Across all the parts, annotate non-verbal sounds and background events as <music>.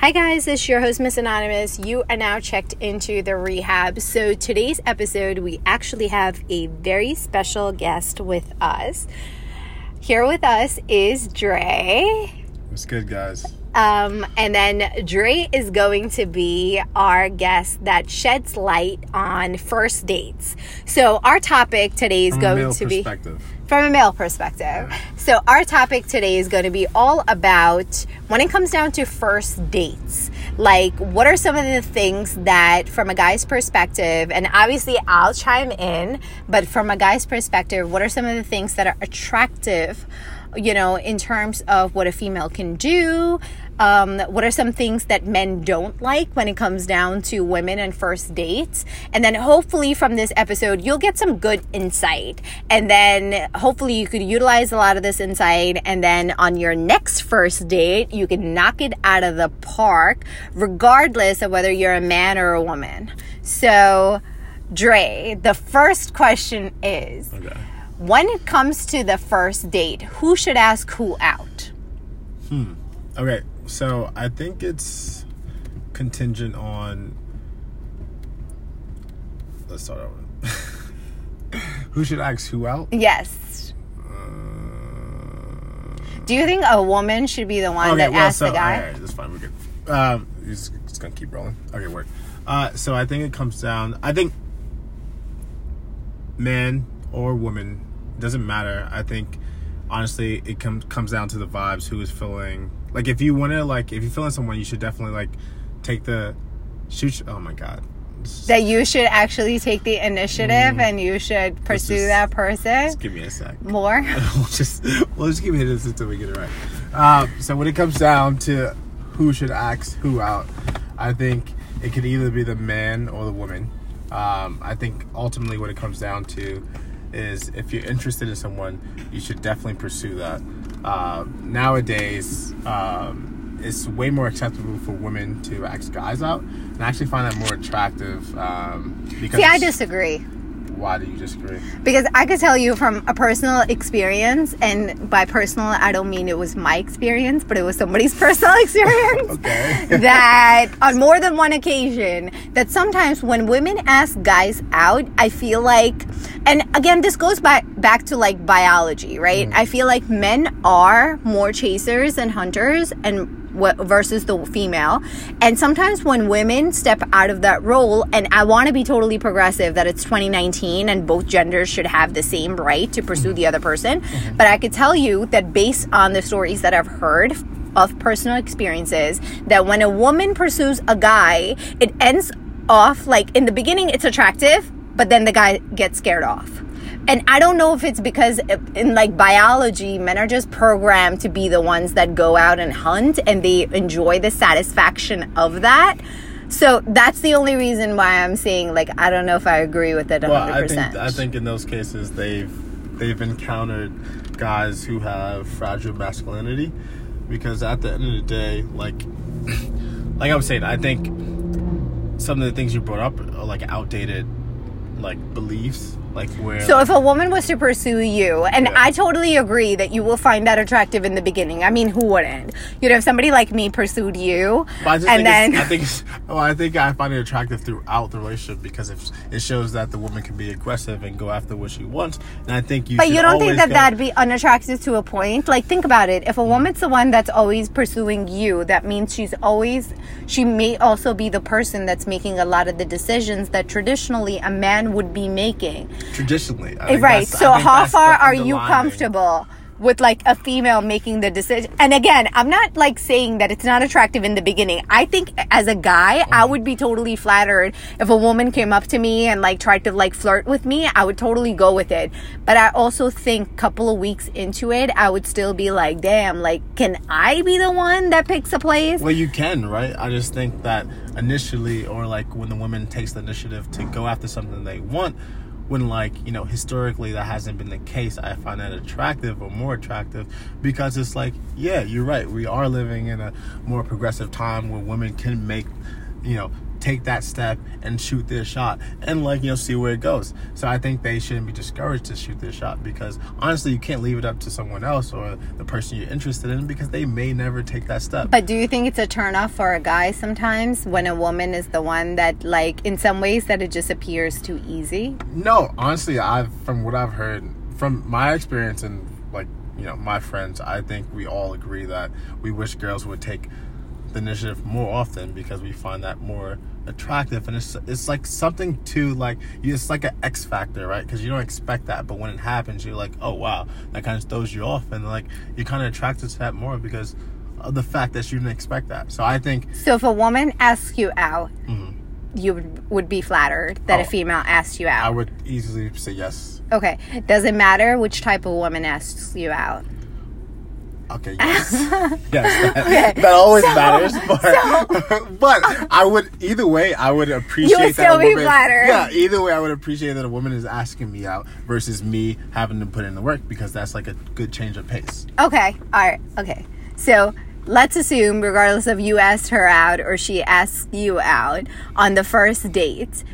Hi, guys, this is your host, Miss Anonymous. You are now checked into the rehab. So, today's episode, we actually have a very special guest with us. Here with us is Dre. What's good, guys? Um, and then Dre is going to be our guest that sheds light on first dates. So, our topic today is From going to be. From a male perspective. So, our topic today is going to be all about when it comes down to first dates. Like, what are some of the things that, from a guy's perspective, and obviously I'll chime in, but from a guy's perspective, what are some of the things that are attractive? You know, in terms of what a female can do, um, what are some things that men don't like when it comes down to women and first dates? And then hopefully from this episode, you'll get some good insight. And then hopefully you could utilize a lot of this insight. And then on your next first date, you can knock it out of the park, regardless of whether you're a man or a woman. So, Dre, the first question is Okay. when it comes to the first date, who should ask who out? Hmm. Okay, so I think it's contingent on. Let's start over. <laughs> who should ask who out? Yes. Uh, Do you think a woman should be the one okay, that well, asks so the guy? alright, that's fine. We're good. Um, just, just gonna keep rolling. Okay, work. Uh, so I think it comes down. I think man or woman doesn't matter. I think honestly, it comes comes down to the vibes. Who is feeling like if you want to like if you're feeling someone, you should definitely like take the shoot. Oh my god. That you should actually take the initiative and you should pursue Mm. just- that person Just give me a sec. more. <laughs> we'll just we'll just keep hitting this until we get it right. Um, so when it comes down to who should ask who out, I think it could either be the man or the woman. Um, I think ultimately what it comes down to is if you're interested in someone, you should definitely pursue that. Uh, nowadays, um, it's way more acceptable for women to ask guys out, and I actually find that more attractive. Um, because See, I disagree. Why do you disagree? Because I could tell you from a personal experience, and by personal, I don't mean it was my experience, but it was somebody's <laughs> personal experience. Okay. <laughs> that on more than one occasion, that sometimes when women ask guys out, I feel like, and again, this goes back back to like biology, right? Mm. I feel like men are more chasers and hunters, and versus the female. And sometimes when women step out of that role, and I want to be totally progressive that it's 2019 and both genders should have the same right to pursue the other person. Mm-hmm. But I could tell you that based on the stories that I've heard of personal experiences, that when a woman pursues a guy, it ends off like in the beginning it's attractive, but then the guy gets scared off and I don't know if it's because in like biology, men are just programmed to be the ones that go out and hunt and they enjoy the satisfaction of that. So that's the only reason why I'm saying like I don't know if I agree with it 100%. Well, I think I think in those cases they've they've encountered guys who have fragile masculinity because at the end of the day, like <clears throat> like I was saying, I think some of the things you brought up are like outdated like beliefs, like where So if a woman was to pursue you, and Yeah. I totally agree that you will find that attractive in the beginning. I mean, who wouldn't? You know, if somebody like me pursued you, But I just and think then I think well, I think I find it attractive throughout the relationship because it, it shows that the woman can be aggressive and go after what she wants, and I think you. But you don't think that go- that'd be unattractive to a point? Like, think about it. If a woman's the one that's always pursuing you, that means she's always, she may also be the person that's making a lot of the decisions that traditionally a man would be making. Traditionally I Eh, right. So, how far are you comfortable? With like a female making the decision, and again, I'm not like saying that it's not attractive in the beginning. I think as a guy, I would be totally flattered if a woman came up to me and like tried to like flirt with me. I would totally go with it. But I also think couple of weeks into it, I would still be like, damn, like, can I be the one that picks a place? Well, you can, right? I just think that initially, or like when the woman takes the initiative to go after something they want, when like you know historically that hasn't been the case, I find that attractive or more attractive because it's like, yeah, you're right. We are living in a more progressive time where women can make you know, take that step and shoot their shot and like you know see where it goes so i think they shouldn't be discouraged to shoot their shot because honestly you can't leave it up to someone else or the person you're interested in because they may never take that step But do you think it's a turnoff for a guy sometimes when a woman is the one that, like, in some ways, that it just appears too easy? No, honestly, I've from what I've heard from my experience and like you know my friends, I think we all agree that we wish girls would take the initiative more often because we find that more attractive and it's it's like something to like you it's like an X factor, right? Because you don't expect that, but when it happens, you're like, oh wow, that kind of throws you off, and like you're kind of attracted to that more because of the fact that you didn't expect that. So I think So if a woman asks you out, you would, would be flattered that a Mm-hmm. Oh. female asked you out. I would easily say yes. Okay. Does it matter which type of woman asks you out? Okay, yes. <laughs> yes, that, <laughs> that always matters. But, <laughs> but I would, either way, I would appreciate that still a be woman, flattered. Yeah, either way, I would appreciate that a woman is asking me out versus me having to put in the work because that's like a good change of pace. Okay. All right. Okay. So let's assume, regardless of you asked her out or she asked you out on the first date,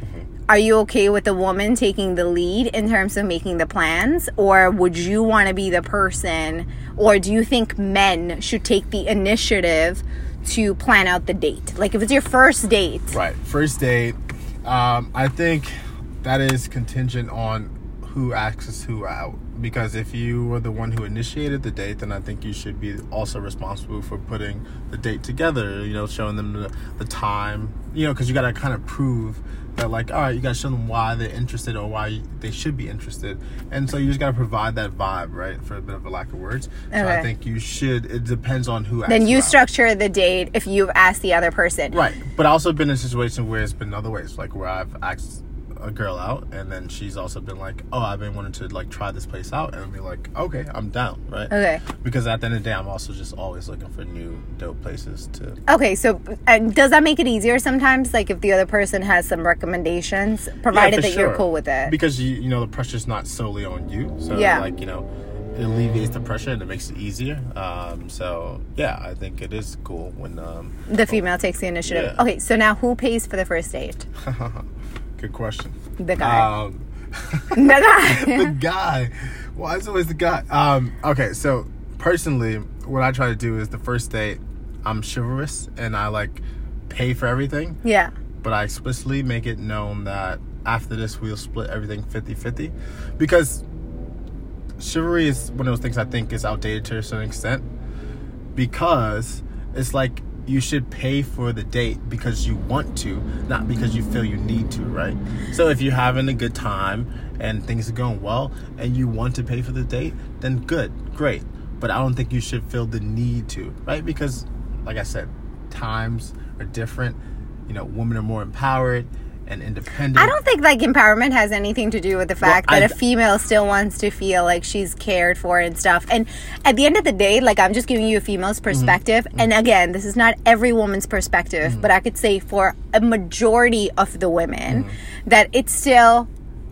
are you okay with the woman taking the lead in terms of making the plans? Or would you want to be the person, or do you think men should take the initiative to plan out the date? Like if it's your first date. Right. First date, um, I think that is contingent on who asks who out. Because if you were the one who initiated the date, then I think you should be also responsible for putting the date together. You know, showing them the, the time. You know, because you got to kind of prove that, like, all right, you got to show them why they're interested or why they should be interested. And so you just got to provide that vibe, right? For a bit of a lack of words. So I think you should. It depends on who. Then you structure the date if you've asked the other person. Right, but I also been in a situation where it's been other ways, like where I've asked a girl out, and then she's also been like, "Oh, I've been wanting to like try this place out," and be like, "Okay, I'm down." Right? Okay. Because at the end of the day, I'm also just always looking for new dope places to. Okay, so and does that make it easier sometimes? Like if the other person has some recommendations, provided for that you're cool with it. Because you you know the pressure's not solely on you, so Yeah. like you know. It alleviates the pressure and it makes it easier. Um, so yeah, I think it is cool when um, the female takes the initiative. Yeah. Okay, so now who pays for the first date? <laughs> good question. The guy. Um, <laughs> the guy. <laughs> the guy. Why is it always the guy? Um, okay, so personally, what I try to do is the first date, I'm chivalrous and I like pay for everything, yeah. but I explicitly make it known that after this we'll split everything 50-50 because chivalry is one of those things I think is outdated to a certain extent because it's like you should pay for the date because you want to, not because you feel you need to, right? So if you're having a good time and things are going well and you want to pay for the date, then good, great. But I don't think you should feel the need to, right? Because, like I said, times are different. You know, women are more empowered and independent. I don't think like empowerment has anything to do with the fact Well, that I- a female still wants to feel like she's cared for and stuff. And at the end of the day, like I'm just giving you a female's mm-hmm. perspective. Mm-hmm. And again, this is not every woman's perspective, mm-hmm. but I could say for a majority of the women that it's still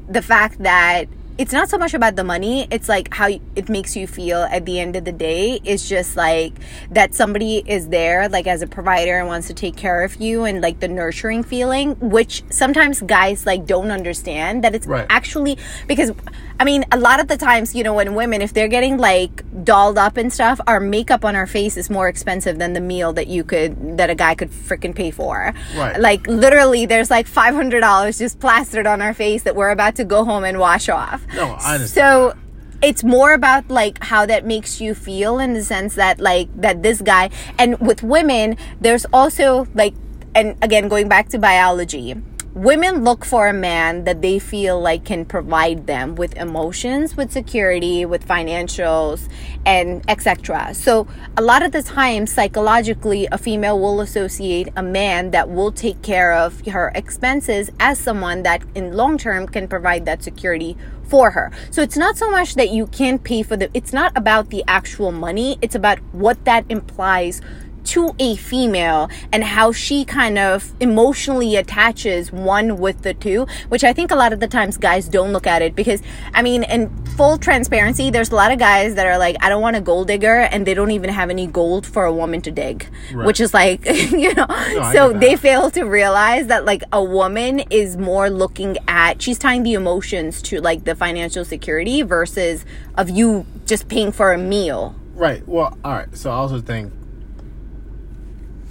the fact that it's not so much about the money it's like how it makes you feel at the end of the day it's just like that somebody is there like as a provider and wants to take care of you and like the nurturing feeling which sometimes guys like don't understand that it's Right. actually because i mean a lot of the times you know when women if they're getting like dolled up and stuff our makeup on our face is more expensive than the meal that you could that a guy could freaking pay for Right. like literally there's like $500 just plastered on our face that we're about to go home and wash off No, I understand. so it's more about like how that makes you feel in the sense that like that this guy and with women there's also like and again going back to biology women look for a man that they feel like can provide them with emotions with security with financials and etc so a lot of the time psychologically a female will associate a man that will take care of her expenses as someone that in long term can provide that security for her. So it's not so much that you can pay for the it's not about the actual money, it's about what that implies to a female and how she kind of emotionally attaches one with the two, which I think a lot of the times guys don't look at it because, I mean, in full transparency, there's a lot of guys that are like, I don't want a gold digger, and they don't even have any gold for a woman to dig, Right. which is like, <laughs> you know, I so they fail to realize that like a woman is more looking at, she's tying the emotions to like the financial security versus of you just paying for a meal. Right. Well, all right. So I also think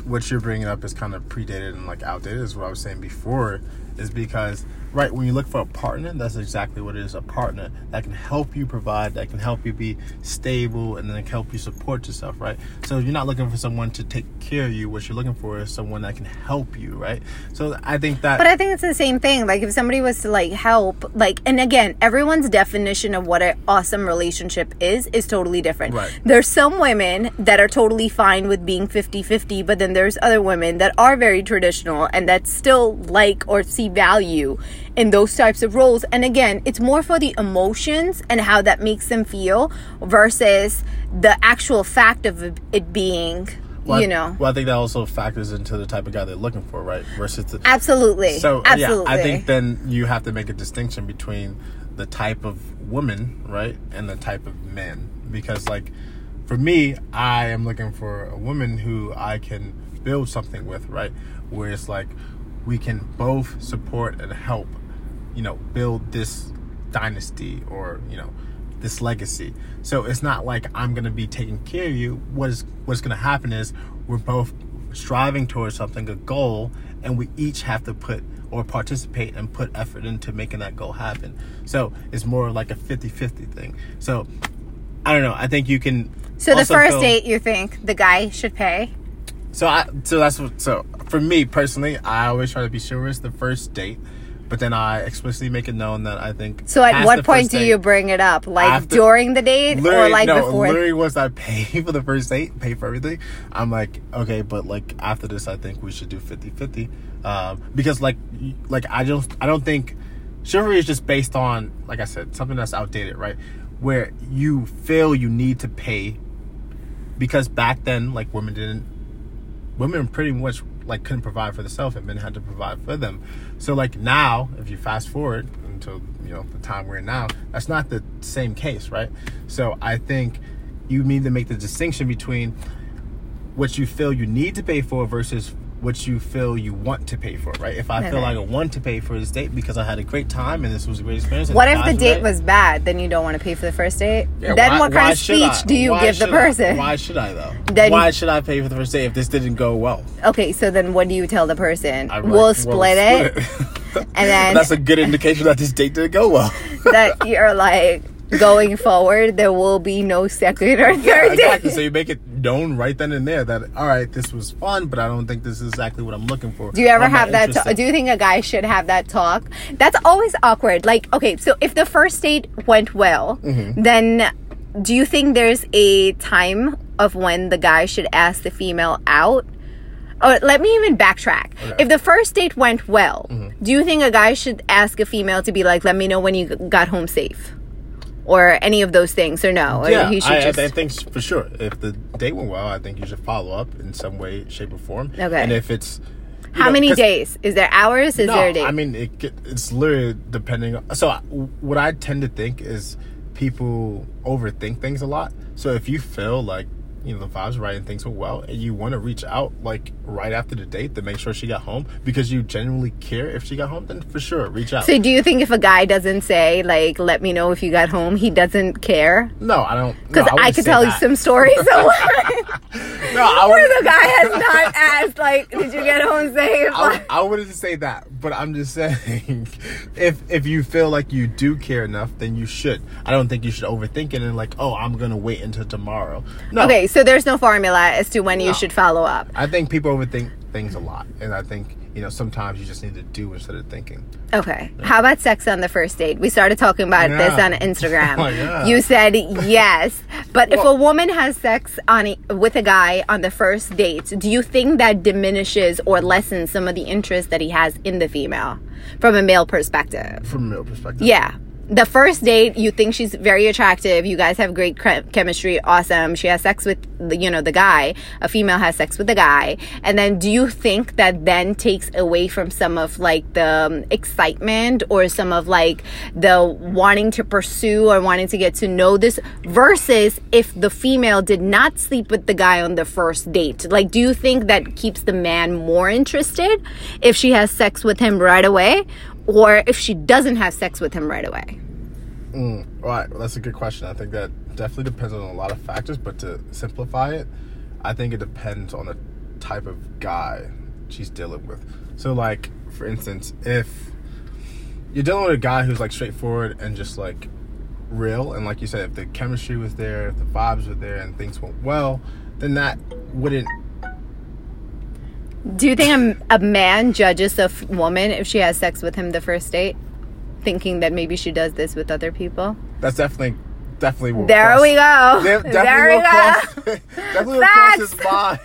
what you're bringing up is kind of predated and like outdated, is what I was saying before, is because right when you look for a partner, that's exactly what it is—a partner that can help you provide, that can help you be stable, and then help you support yourself. Right. So you're not looking for someone to take care of you. What you're looking for is someone that can help you. Right. So I think that. But I think it's the same thing. Like if somebody was to like help, like and again, everyone's definition of what an awesome relationship is is totally different. Right. There's some women that are totally fine with being 50-50, but then there's other women that are very traditional and that still like or see value in those types of roles. And again, it's more for the emotions and how that makes them feel versus the actual fact of it being, well, you I- know. Well, I think that also factors into the type of guy they're looking for, right? Versus the, Absolutely. So Absolutely. yeah, I think then you have to make a distinction between the type of woman, right, and the type of man. Because like for me, I am looking for a woman who I can build something with, right? Where it's like we can both support and help, you know, build this dynasty or, you know, this legacy. So it's not like I'm gonna be taking care of you. What is what's gonna happen is we're both striving towards something, a goal, and we each have to put or participate and put effort into making that goal happen. So it's more like a 50-50 thing. So I don't know. I think you can So the first date, you think the guy should pay? so I so that's what so for me personally, I always try to be sure it's the first date, but then I explicitly make it known that I think. So at what point do date- you bring it up? Like After- during the date or like no, before? literally once I pay <laughs> for the first date, pay for everything, I'm like, okay, but like after this, I think we should do 50-50. Um, because like, like I don't, I don't think chivalry is just based on, like I said, something that's outdated, right? Where you feel you need to pay because back then, like women didn't women pretty much like couldn't provide for themselves and men had to provide for them. So like now if you fast forward until you know the time we're in now that's not the same case right? So i think you need to make the distinction between what you feel you need to pay for versus what you feel you want to pay for right if i feel like i want to pay for this date because i had a great time and this was a great experience what if the date was bad? Then you don't want to pay for the first date. yeah, then why- what kind of speech I? do you Why give the should I? person? why should i though Then- why should i pay for the first date if this didn't go well Okay, so then what do you tell the person? I we'll like, split it, split <laughs> and then that's a good indication that this date didn't go well. <laughs> that you're like going forward. There will be no second or third yeah, exactly. date. So you make it known right then and there that all right, this was fun, but I don't think this is exactly what I'm looking for. Do you ever I'm have that? do you think a guy should have that talk? That's always awkward. Like, okay, so if the first date went well, Mm-hmm. then do you think there's a time of when the guy should ask the female out? Or let me even backtrack. If the first date went well, Mm-hmm. do you think a guy should ask a female to be like, "Let me know when you got home safe," or any of those things, or no? Or yeah, he should I, just. I think for sure. If the date went well, I think you should follow up in some way, shape, or form. Okay. And if it's how know, many days? Is there hours? Is no, there a date? I mean, it, it's literally depending. On, so, what I tend to think is people overthink things a lot. So, if you feel like you know the vibes right and things went well, and you want to reach out like right after the date to make sure she got home because you genuinely care if she got home, then for sure reach out. So do you think if a guy doesn't say like "Let me know if you got home," he doesn't care? no, I don't. Because no, I, wouldn't could tell you some stories <laughs> No, I where the guy has not asked like, "Did you get home safe?" I, I wouldn't say that, but I'm just saying, <laughs> if if you feel like you do care enough, then you should. I don't think you should overthink it and like, oh, I'm gonna wait until tomorrow. No, okay, so there's no formula as to when you should follow up. I think people overthink things a lot, and I think you know sometimes you just need to do instead of thinking. Okay. How about sex on the first date? We started talking about Yeah. this on Instagram. <laughs> Oh, yeah. You said yes, but if a woman has sex on a, with a guy on the first date, do you think that diminishes or lessens some of the interest that he has in the female from a male perspective? From a male perspective, Yeah. The first date you think she's very attractive. You guys have great chemistry. Awesome. She has sex with the, you know the guy. A female has sex with the guy. And then do you think that then takes away from some of like the um, excitement or some of like the wanting to pursue or wanting to get to know this versus if the female did not sleep with the guy on the first date? Like do you think that keeps the man more interested if she has sex with him right away or if she doesn't have sex with him right away? Mm, right. Well, that's a good question. I think that definitely depends on a lot of factors, but to simplify it, I think it depends on the type of guy she's dealing with. So, like, for instance, if you're dealing with a guy who's like straightforward and just like real, and like you said, if the chemistry was there, if the vibes were there, and things went well, then that wouldn't do you think a, a man judges a f- woman if she has sex with him the first date, thinking that maybe she does this with other people? That's definitely definitely will there cross, we go. De- there we go. Cross, definitely will cross his mind.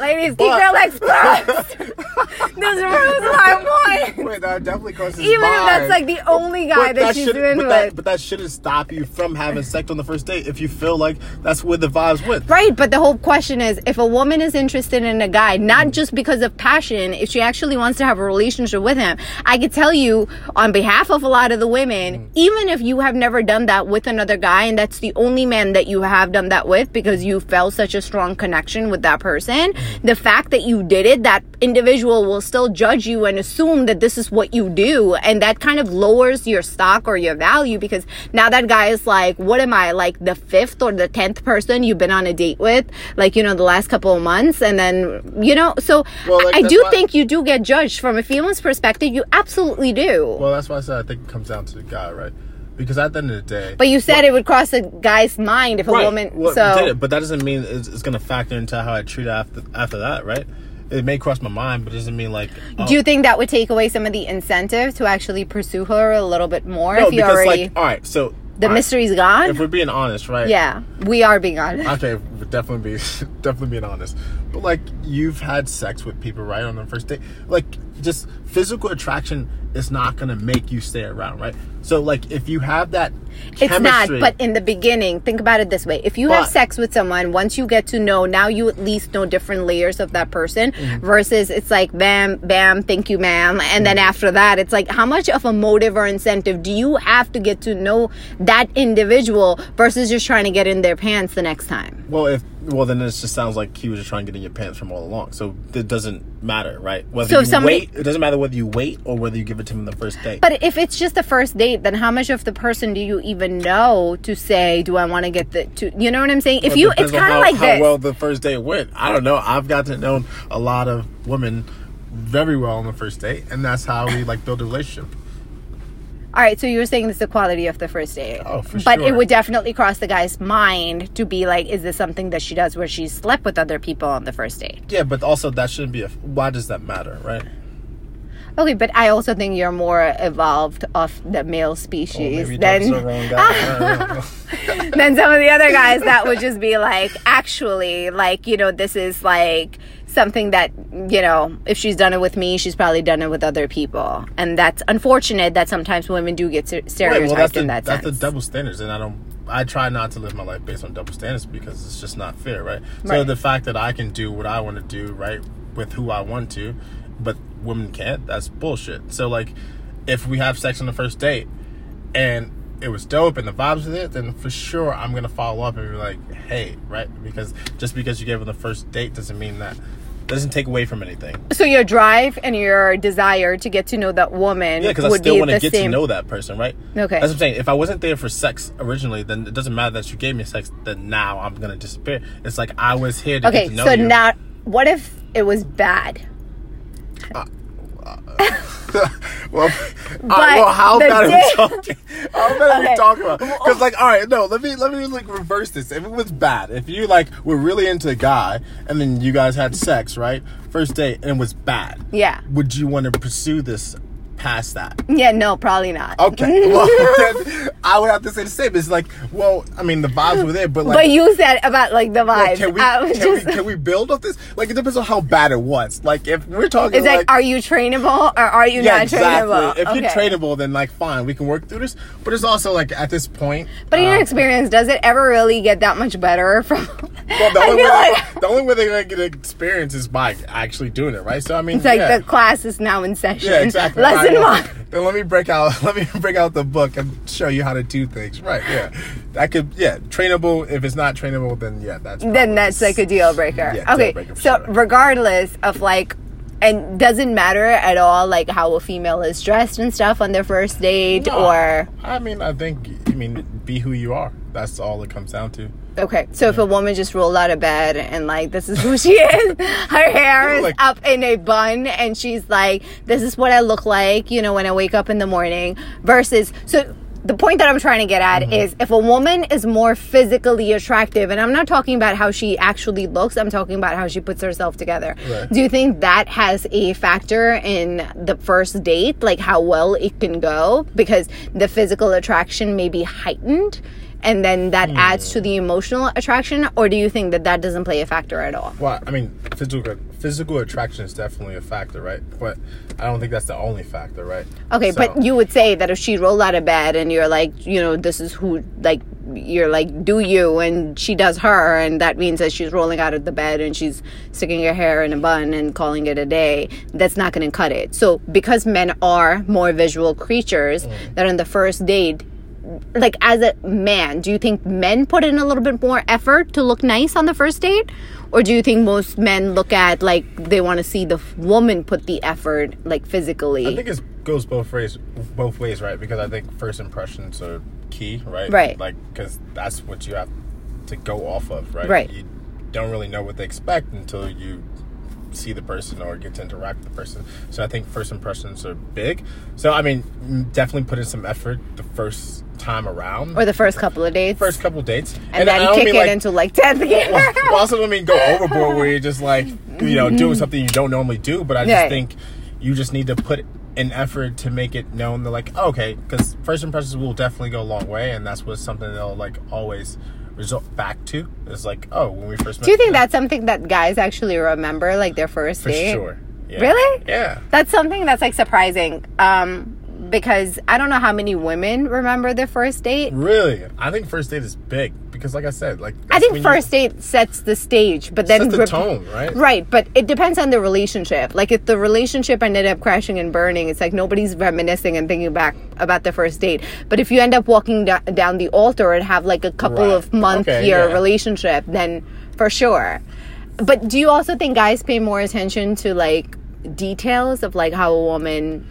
Ladies, keep your legs crossed. this proves my point. Wait, that definitely crosses his Even mind. if that's like the only guy but that, that she's should, doing but with. That, but that shouldn't stop you from having sex on the first date if you feel like that's where the vibes went. Right, but the whole question is if a woman is interested in a guy, not just because of passion, if she actually wants to have a relationship with him, I could tell you on behalf of a lot of the women, mm. even if you have never done that with another guy and that's the only man that you have done that with because you felt such a strong connection with that person, the fact that you did it, that individual will still judge you and assume that this is what you do. And that kind of lowers your stock or your value because now that guy is like, what am I, like the fifth or the tenth person you've been on a date with, like, you know, the last couple of months? And then, you know, so well, like, I do why- think you do get judged from a feeling's perspective. You absolutely do. Well, that's why I said I think it comes down to the guy, right? Because at the end of the day. But you said what, it would cross a guy's mind if a right, woman. Well, so did it, but that doesn't mean it's, it's going to factor into how I treat after after that, right? It may cross my mind, but it doesn't mean like. Oh. Do you think that would take away some of the incentive to actually pursue her a little bit more? No, if you because already, like, all right, so the right, mystery's gone. If we're being honest, right? Yeah, we are being honest. Okay, definitely be <laughs> definitely being honest. But like, you've had sex with people, right, on the first date. Like, just physical attraction is not gonna make you stay around, right? So like if you have that It's not, but in the beginning, think about it this way. If you but, have sex with someone, once you get to know, now you at least know different layers of that person mm-hmm. versus it's like bam, bam, thank you, ma'am. And mm-hmm. then after that, it's like how much of a motive or incentive do you have to get to know that individual versus just trying to get in their pants the next time? Well, if well, then it just sounds like he was just trying to get in your pants from all along. So it doesn't matter, right? Whether so you somebody, wait, it doesn't matter whether you wait or whether you give it to him the first date. But if it's just the first date, then how much of the person do you even know to say, "Do I want to get the?" To you know what I'm saying? If well, you, it's kind of like how this. well the first date went. I don't know. I've got to know a lot of women very well on the first date, and that's how we like build a relationship. All right, so you were saying it's the quality of the first date. Oh, for but sure. it would definitely cross the guy's mind to be like, is this something that she does where she slept with other people on the first date? Yeah, but also that shouldn't be a. Why does that matter, right? Okay, but I also think you're more evolved of the male species oh, than <laughs> than some of the other guys that would just be like, actually, like you know, this is like something that you know if she's done it with me she's probably done it with other people and that's unfortunate that sometimes women do get stereotyped right, well, that's in the, that that's sense. the double standards and i don't i try not to live my life based on double standards because it's just not fair right, right. so the fact that i can do what i want to do right with who i want to but women can't that's bullshit so like if we have sex on the first date and it was dope and the vibes with it, then for sure I'm gonna follow up and be like, hey, right? Because just because you gave her the first date doesn't mean that doesn't take away from anything. So your drive and your desire to get to know that woman, yeah, because I still want to get same... to know that person, right? Okay, that's what I'm saying. If I wasn't there for sex originally, then it doesn't matter that you gave me sex. Then now I'm gonna disappear. It's like I was here to okay, get to know so you. now what if it was bad? Uh, <laughs> well, well, how bad day- are we talking? How bad okay. are we talking about? Because, like, all right, no, let me let me like reverse this. If it was bad, if you like were really into a guy and then you guys had sex, right, first date, and it was bad, yeah, would you want to pursue this past that. Yeah, no, probably not. Okay, <laughs> well, then I would have to say the same. It's like, well, I mean, the vibes were there, but like, but you said about like the well, vibes. can we, can, just- we can we build off this? Like, it depends on how bad it was. Like, if we're talking, it's like, are you trainable or are you yeah, not exactly. trainable? If you're trainable, then like, fine, we can work through this. But it's also like at this point, But in your um, experience, does it ever really get that much better from? <laughs> Well, <laughs> the only, way, like the only way they're gonna get experience is by actually doing it, right? So I mean, it's like yeah. the class is now in session. yeah, exactly. Lesson One. Then let me break out. <laughs> Let me break out the book and show you how to do things. Right? Yeah, that could. Yeah, trainable. If it's not trainable, then yeah, that's Then that's like a deal breaker. Yeah, deal okay, breaker so sure. regardless of like. And doesn't matter at all, like how a female is dressed and stuff on their first date, No, or I mean, I think. I mean, be who you are. That's all it comes down to. Okay, so if a woman just rolled out of bed and like this is who she is, <laughs> her hair is Like- up in a bun, and she's like, "This is what I look like," you know, when I wake up in the morning. Versus, so the point that I'm trying to get at Mm-hmm. is, if a woman is more physically attractive, and I'm not talking about how she actually looks, I'm talking about how she puts herself together. Right. Do you think that has a factor in the first date, like how well it can go, because the physical attraction may be heightened? And then that adds to the emotional attraction or do you think that that doesn't play a factor at all Well, I mean, physical physical attraction is definitely a factor, right? But I don't think that's the only factor, right? okay So- but you would say that if she rolled out of bed and you're like you know this is who like you're like do you and she does her and that means that she's rolling out of the bed and she's sticking her hair in a bun and calling it a day that's not going to cut it so because men are more visual creatures Mm. that on the first date like as a man do you think men put in a little bit more effort to look nice on the first date or do you think most men look at like they want to see the woman put the effort like physically I think it goes both ways, both ways, right? Because I think first impressions are key, right? Right. Like, because that's what you have to go off of, right? Right. You don't really know what they expect until you see the person or get to interact with the person. So I think first impressions are big. So I mean, mm, definitely put in some effort the first time around, or the first couple of dates first couple of dates, and, I then kick it like, into like 10th <laughs> gear well, also don't mean go overboard where you're just like you know doing something you don't normally do but i just Right. think you just need to put an effort to make it known that like oh, okay because first impressions will definitely go a long way and that's what something they'll like always result back to is like oh when we first met do you think that's something that guys actually remember like their first for date sure yeah. Really? yeah That's something that's like surprising. Um, because I don't know how many women remember their first date. really i think first date is big because like i said like I think when you- first date sets the stage, but then sets the rep- tone right Right, but it depends on the relationship. Like if the relationship ended up crashing and burning, it's like nobody's reminiscing and thinking back about the first date. But if you end up walking da- down the altar and have like a couple Right. of month Okay, year yeah. relationship, then for sure. But do you also think guys pay more attention to like details of like how a woman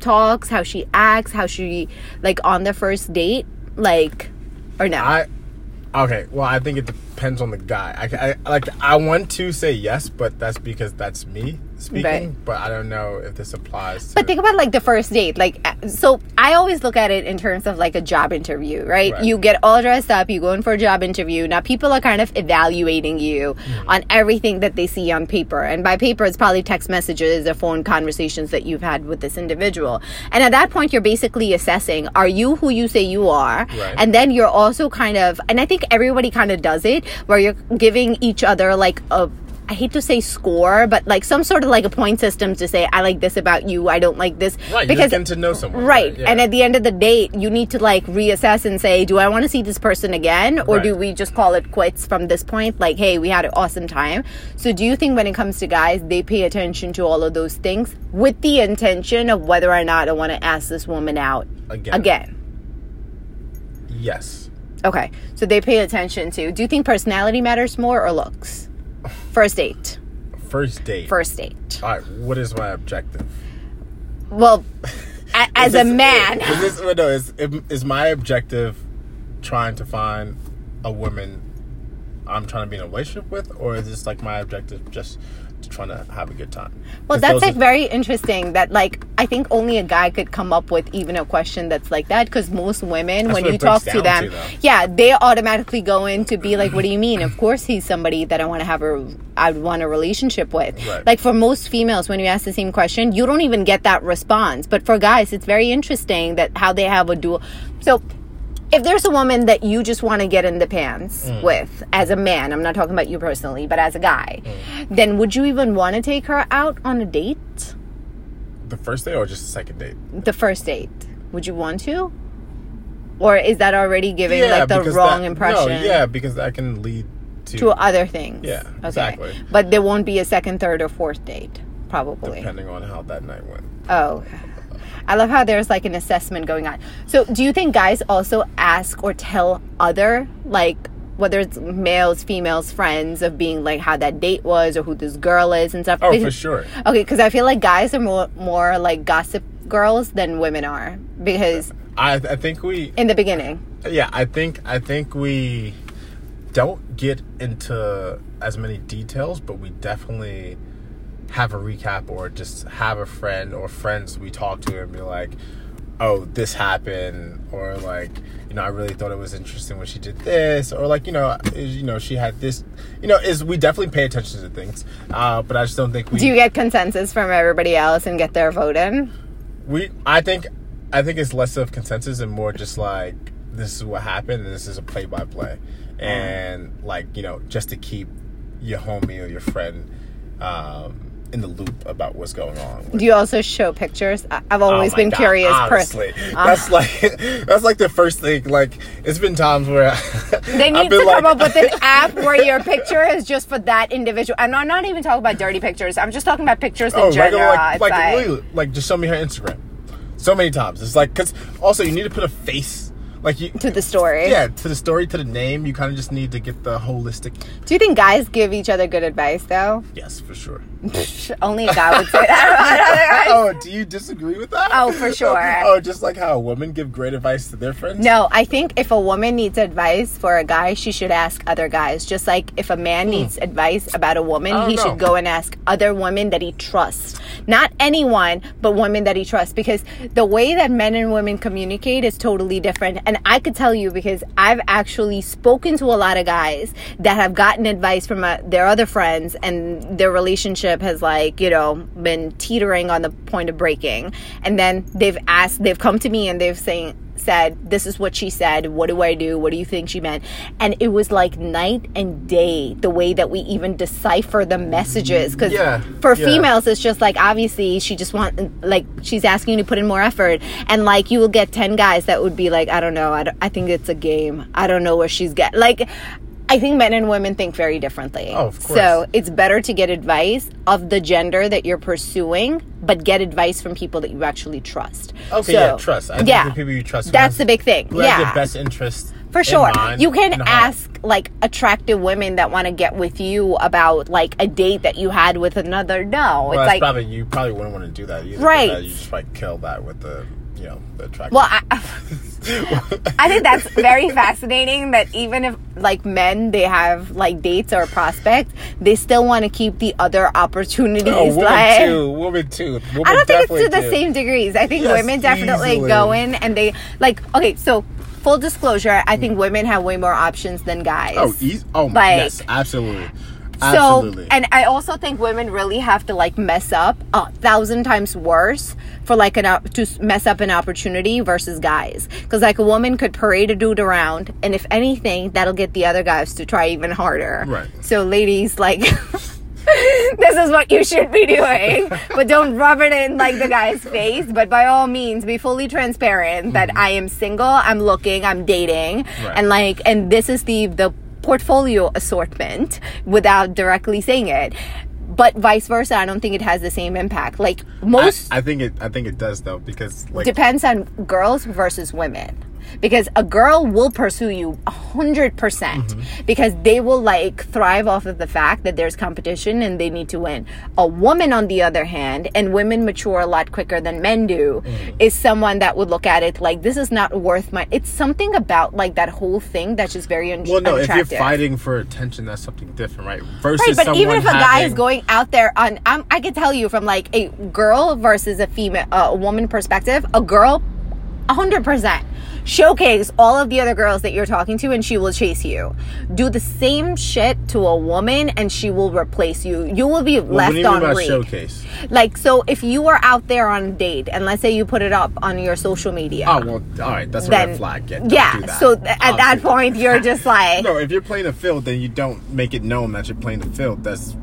talks, how she acts, how she like on the first date, like or no? I okay. Well, I think it depends on the guy. I, I like. I want to say yes, but that's because that's me speaking. Right. But I don't know if this applies. But think about like the first date. Like, uh, so I always look at it in terms of like a job interview, right? Right. You get all dressed up, you go in for a job interview. Now, people are kind of evaluating you Mm-hmm. on everything that they see on paper. And by paper, it's probably text messages or phone conversations that you've had with this individual. And at that point, you're basically assessing are you who you say you are? Right. And then you're also kind of, and I think everybody kind of does it where you're giving each other like a, I hate to say score, but like some sort of like a point system to say, I like this about you, I don't like this. right, you're to know someone. Right. Yeah. And at the end of the day, you need to like reassess and say, do I want to see this person again? Or do we just call it quits from this point? Like, hey, we had an awesome time. So do you think when it comes to guys, they pay attention to all of those things with the intention of whether or not I want to ask this woman out Again. again? yes. Okay. So they pay attention to, do you think personality matters more or looks? First date. First date. First date. All right. What is my objective? Well, <laughs> a- as Is a man. Is this no? Is is my objective trying to find a woman I'm trying to be in a relationship with, or is this like my objective just to trying to have a good time. Well, that's like are- very interesting. That like I think only a guy could come up with even a question that's like that. Because most women, That's when you talk to them, to, yeah, they automatically go in to be like, "What do you mean? Of course he's somebody that I want to have a I would want a relationship with." Right. Like for most females, when you ask the same question, you don't even get that response. But for guys, it's very interesting that how they have a dual. So if there's a woman that you just want to get in the pants Mm. with as a man, I'm not talking about you personally, but as a guy, Mm. then would you even want to take her out on a date? the first date or just the second date. The first date. Would you want to? Or is that already giving like the wrong that- impression No, yeah, because that can lead to, to other things? Yeah, exactly. But there won't be a second, third, or fourth date, probably. depending on how that night went. Oh. I love how there's like an assessment going on. So, do you think guys also ask or tell other, like, whether it's males, females, friends, of being like how that date was or who this girl is and stuff? Oh, Because- for sure. Okay, because I feel like guys are more, more like gossip girls than women are. Because I I think we in the beginning, yeah I think I think we don't get into as many details, but we definitely have a recap or just have a friend or friends we talk to and be like, oh, this happened, or like, you know, I really thought it was interesting when she did this, or like, you know, is, you know, she had this, you know, is we definitely pay attention to things, uh, but I just don't think we do you get consensus from everybody else and get their vote in? we I think I think it's less of consensus and more just like this is what happened and this is a play by play. And like, you know, just to keep your homie or your friend um in the loop about what's going on. Do you also show pictures? I've oh always Oh been God, curious. Honestly, person. that's like <laughs> that's like the first thing. Like it's been times where <laughs> They need to come up with an <laughs> app where your picture is just for that individual. And I'm not, even talking about dirty pictures. I'm just talking about pictures in Oh, general. regular, like, like, like- like, just show me her Instagram. So many times. It's like, because also you need to put a face, like, you, to the story. yeah, to the story, to the name. You kind of just need to get the holistic. Do you think guys give each other good advice though? Yes, for sure. <laughs> Only a guy would say that about other guys. oh, do you disagree with that? Oh, for <laughs> sure. oh, just like how women give great advice to their friends. No, I think if a woman needs advice for a guy, she should ask other guys. Just like if a man needs advice about a woman, Hmm. Don't he know. should go and ask other women that he trusts. Not anyone, but women that he trusts. Because the way that men and women communicate is totally different. And I could tell you because I've actually spoken to a lot of guys that have gotten advice from uh, their other friends and their relationship has like, you know, been teetering on the point of breaking. And then they've asked, they've come to me and they've saying, said, This is what she said. What do I do? What do you think she meant? And it was like night and day the way that we even decipher the messages. Because Yeah, for yeah. females, it's just like obviously she just want like she's asking you to put in more effort. And like you will get 10 guys that would be like, I don't know. I, don't- I think it's a game. I don't know where she's get like. I think men and women think very differently. Oh, of course. So it's better to get advice of the gender that you're pursuing, but get advice from people that you actually trust. Okay, So, yeah, trust. I think yeah, the people you trust. That's has- the big thing. Yeah, your best interest for sure. mind You can ask like attractive women that want to get with you about like a date that you had with another. No, Well, it's that's like probably you probably wouldn't want to do that either. Right. You just like kill that with the you know the attraction. well, I, I think that's very fascinating. That even if like men they have like dates or prospects, they still want to keep the other opportunities. oh, women like, too. Women too. Women I don't think it's to the do. same degrees. I think Yes, women definitely easily. go in and they like okay, so full disclosure, I think women have way more options than guys. Oh, eas- oh, Like- yes, absolutely, So, and I also think women really have to like mess up a thousand times worse for like an op- to mess up an opportunity versus guys. Because like a woman could parade a dude around, and if anything, that'll get the other guys to try even harder. Right. So, ladies, like. <laughs> this is what you should be doing <laughs> but don't rub it in like the guy's face but by all means be fully transparent that i am single i'm looking i'm dating Mm-hmm. Right. and like and this is the the portfolio assortment without directly saying it but vice versa i don't think it has the same impact like I, most I think it. I think it does though because like depends on girls versus women because a girl will pursue you a hundred percent Mm-hmm. because they will like thrive off of the fact that there's competition and they need to win. A woman, on the other hand, and women mature a lot quicker than men do, Mm-hmm. is someone that would look at it like this is not worth my. It's something about like that whole thing that's just very un- Well, no, if you're fighting for attention, that's something different, right? Versus Right, but even if a guy is going out there on, um, I can tell you from like a girl versus a female, uh, a woman perspective, a girl, hundred percent showcase all of the other girls that you're talking to, and she will chase you. Do the same shit to a woman, and she will replace you. You will be Well, left what do you mean on by read. showcase? Like, so if you are out there on a date, and let's say you put it up on your social media, Oh well, all right, that's a then red flag. Yeah, don't yeah. do that. So th- at that point, you're just <laughs> like, no, if you're playing a field, then you don't make it known that you're playing the field. That's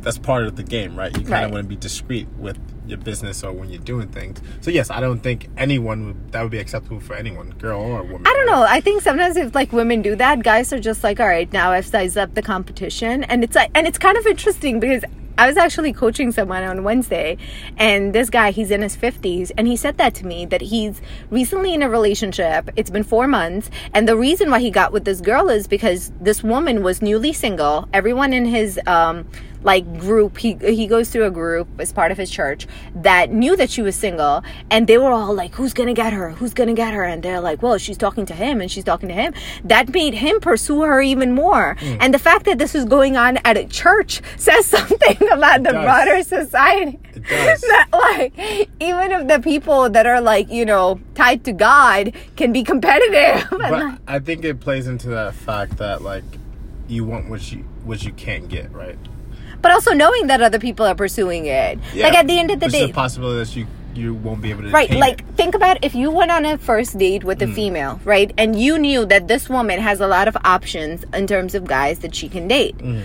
that's part of the game, right? You kind Right. of want to be discreet with your business or when you're doing things. So yes, I don't think anyone would that would be acceptable for anyone, girl or woman. I don't right? know. I think sometimes if like women do that, guys are just like, all right, now I've sized up the competition, and it's like, and it's kind of interesting because I was actually coaching someone on Wednesday, and this guy, he's in his fifties, and he said that to me that he's recently in a relationship. It's been four months, and the reason why he got with this girl is because this woman was newly single. Everyone in his um like group he he goes to a group as part of his church that knew that she was single and they were all like who's gonna get her? Who's gonna get her? And they're like well she's talking to him and she's talking to him. That made him pursue her even more. Hmm. and the fact that this was going on at a church <laughs> says something <laughs> about the broader society. It does. <laughs> that like even if the people that are like you know tied to god can be competitive. But like- I think it plays into that fact that like you want what you what you can't get, right? But also knowing that other people are pursuing it like at the end of the Which day is a possibility that you you won't be able to Right, like it. think about if you went on a first date with a Mm. female, right? And you knew that this woman has a lot of options in terms of guys that she can date. Mm.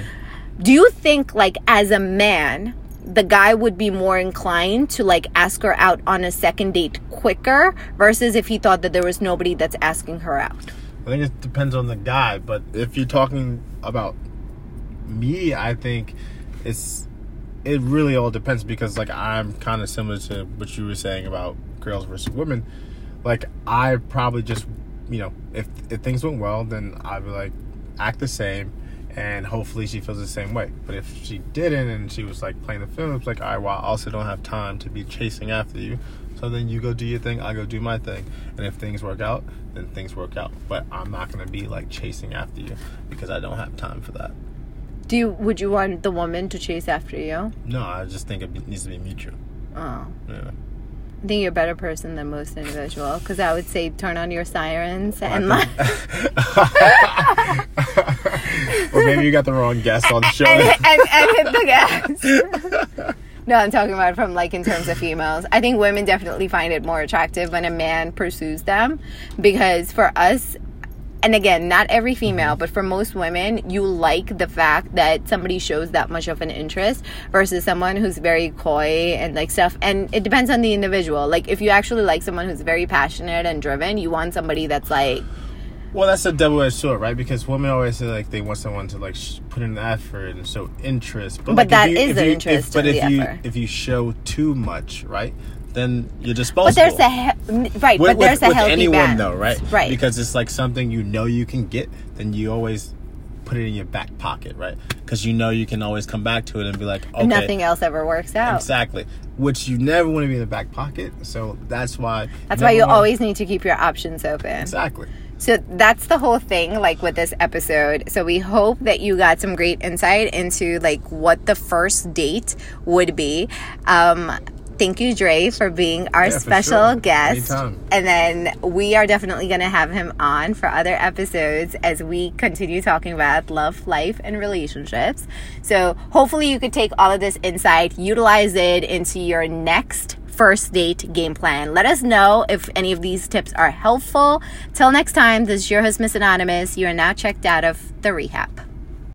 Do you think like as a man, the guy would be more inclined to like ask her out on a second date quicker versus if he thought that there was nobody that's asking her out? I think it depends on the guy, but if you're talking about me, I think it's it really all depends because like I'm kind of similar to what you were saying about girls versus women. Like I probably just you know if if things went well, then I'd be like act the same. And hopefully she feels the same way. But if she didn't and she was like playing the film, it's like, right, well, I also don't have time to be chasing after you. So then you go do your thing, I go do my thing. And if things work out, then things work out. But I'm not gonna be like chasing after you because I don't have time for that. Do you would you want the woman to chase after you? No, I just think it needs to be mutual. Oh. Yeah. I think you're a better person than most individual because I would say turn on your sirens and like <laughs> or maybe you got the wrong guest on the show. and, and, and hit the gas. no, I'm talking about from like in terms of females. I think women definitely find it more attractive when a man pursues them because for us, and again, not every female, mm-hmm. but for most women, you like the fact that somebody shows that much of an interest versus someone who's very coy and like stuff. And it depends on the individual. Like, if you actually like someone who's very passionate and driven, you want somebody that's like, Well, that's a double-edged sword, right? Because women always say like they want someone to like sh- put in the effort and show interest. But like, if that you- is you- interest If, but if you effort. if you show too much, right, then you're disposable. but there's a he- right, with, but there's with, a with healthy anyone balance. though, right? Right. Because it's like something you know you can get, then you always put it in your back pocket, right? Because you know you can always come back to it and be like, okay, nothing else ever works out. exactly. Which you never want to be in the back pocket. So that's why. That's why you wanna- always need to keep your options open. exactly. So that's the whole thing, like with this episode. So we hope that you got some great insight into like what the first date would be. Um, thank you, Dre, for being our Yeah, special sure. guest. Anytime. And then we are definitely going to have him on for other episodes as we continue talking about love, life, and relationships. So hopefully you could take all of this insight, utilize it into your next first date game plan. Let us know if any of these tips are helpful. Till next time, this is your host, Miss Anonymous. You are now checked out of the rehab.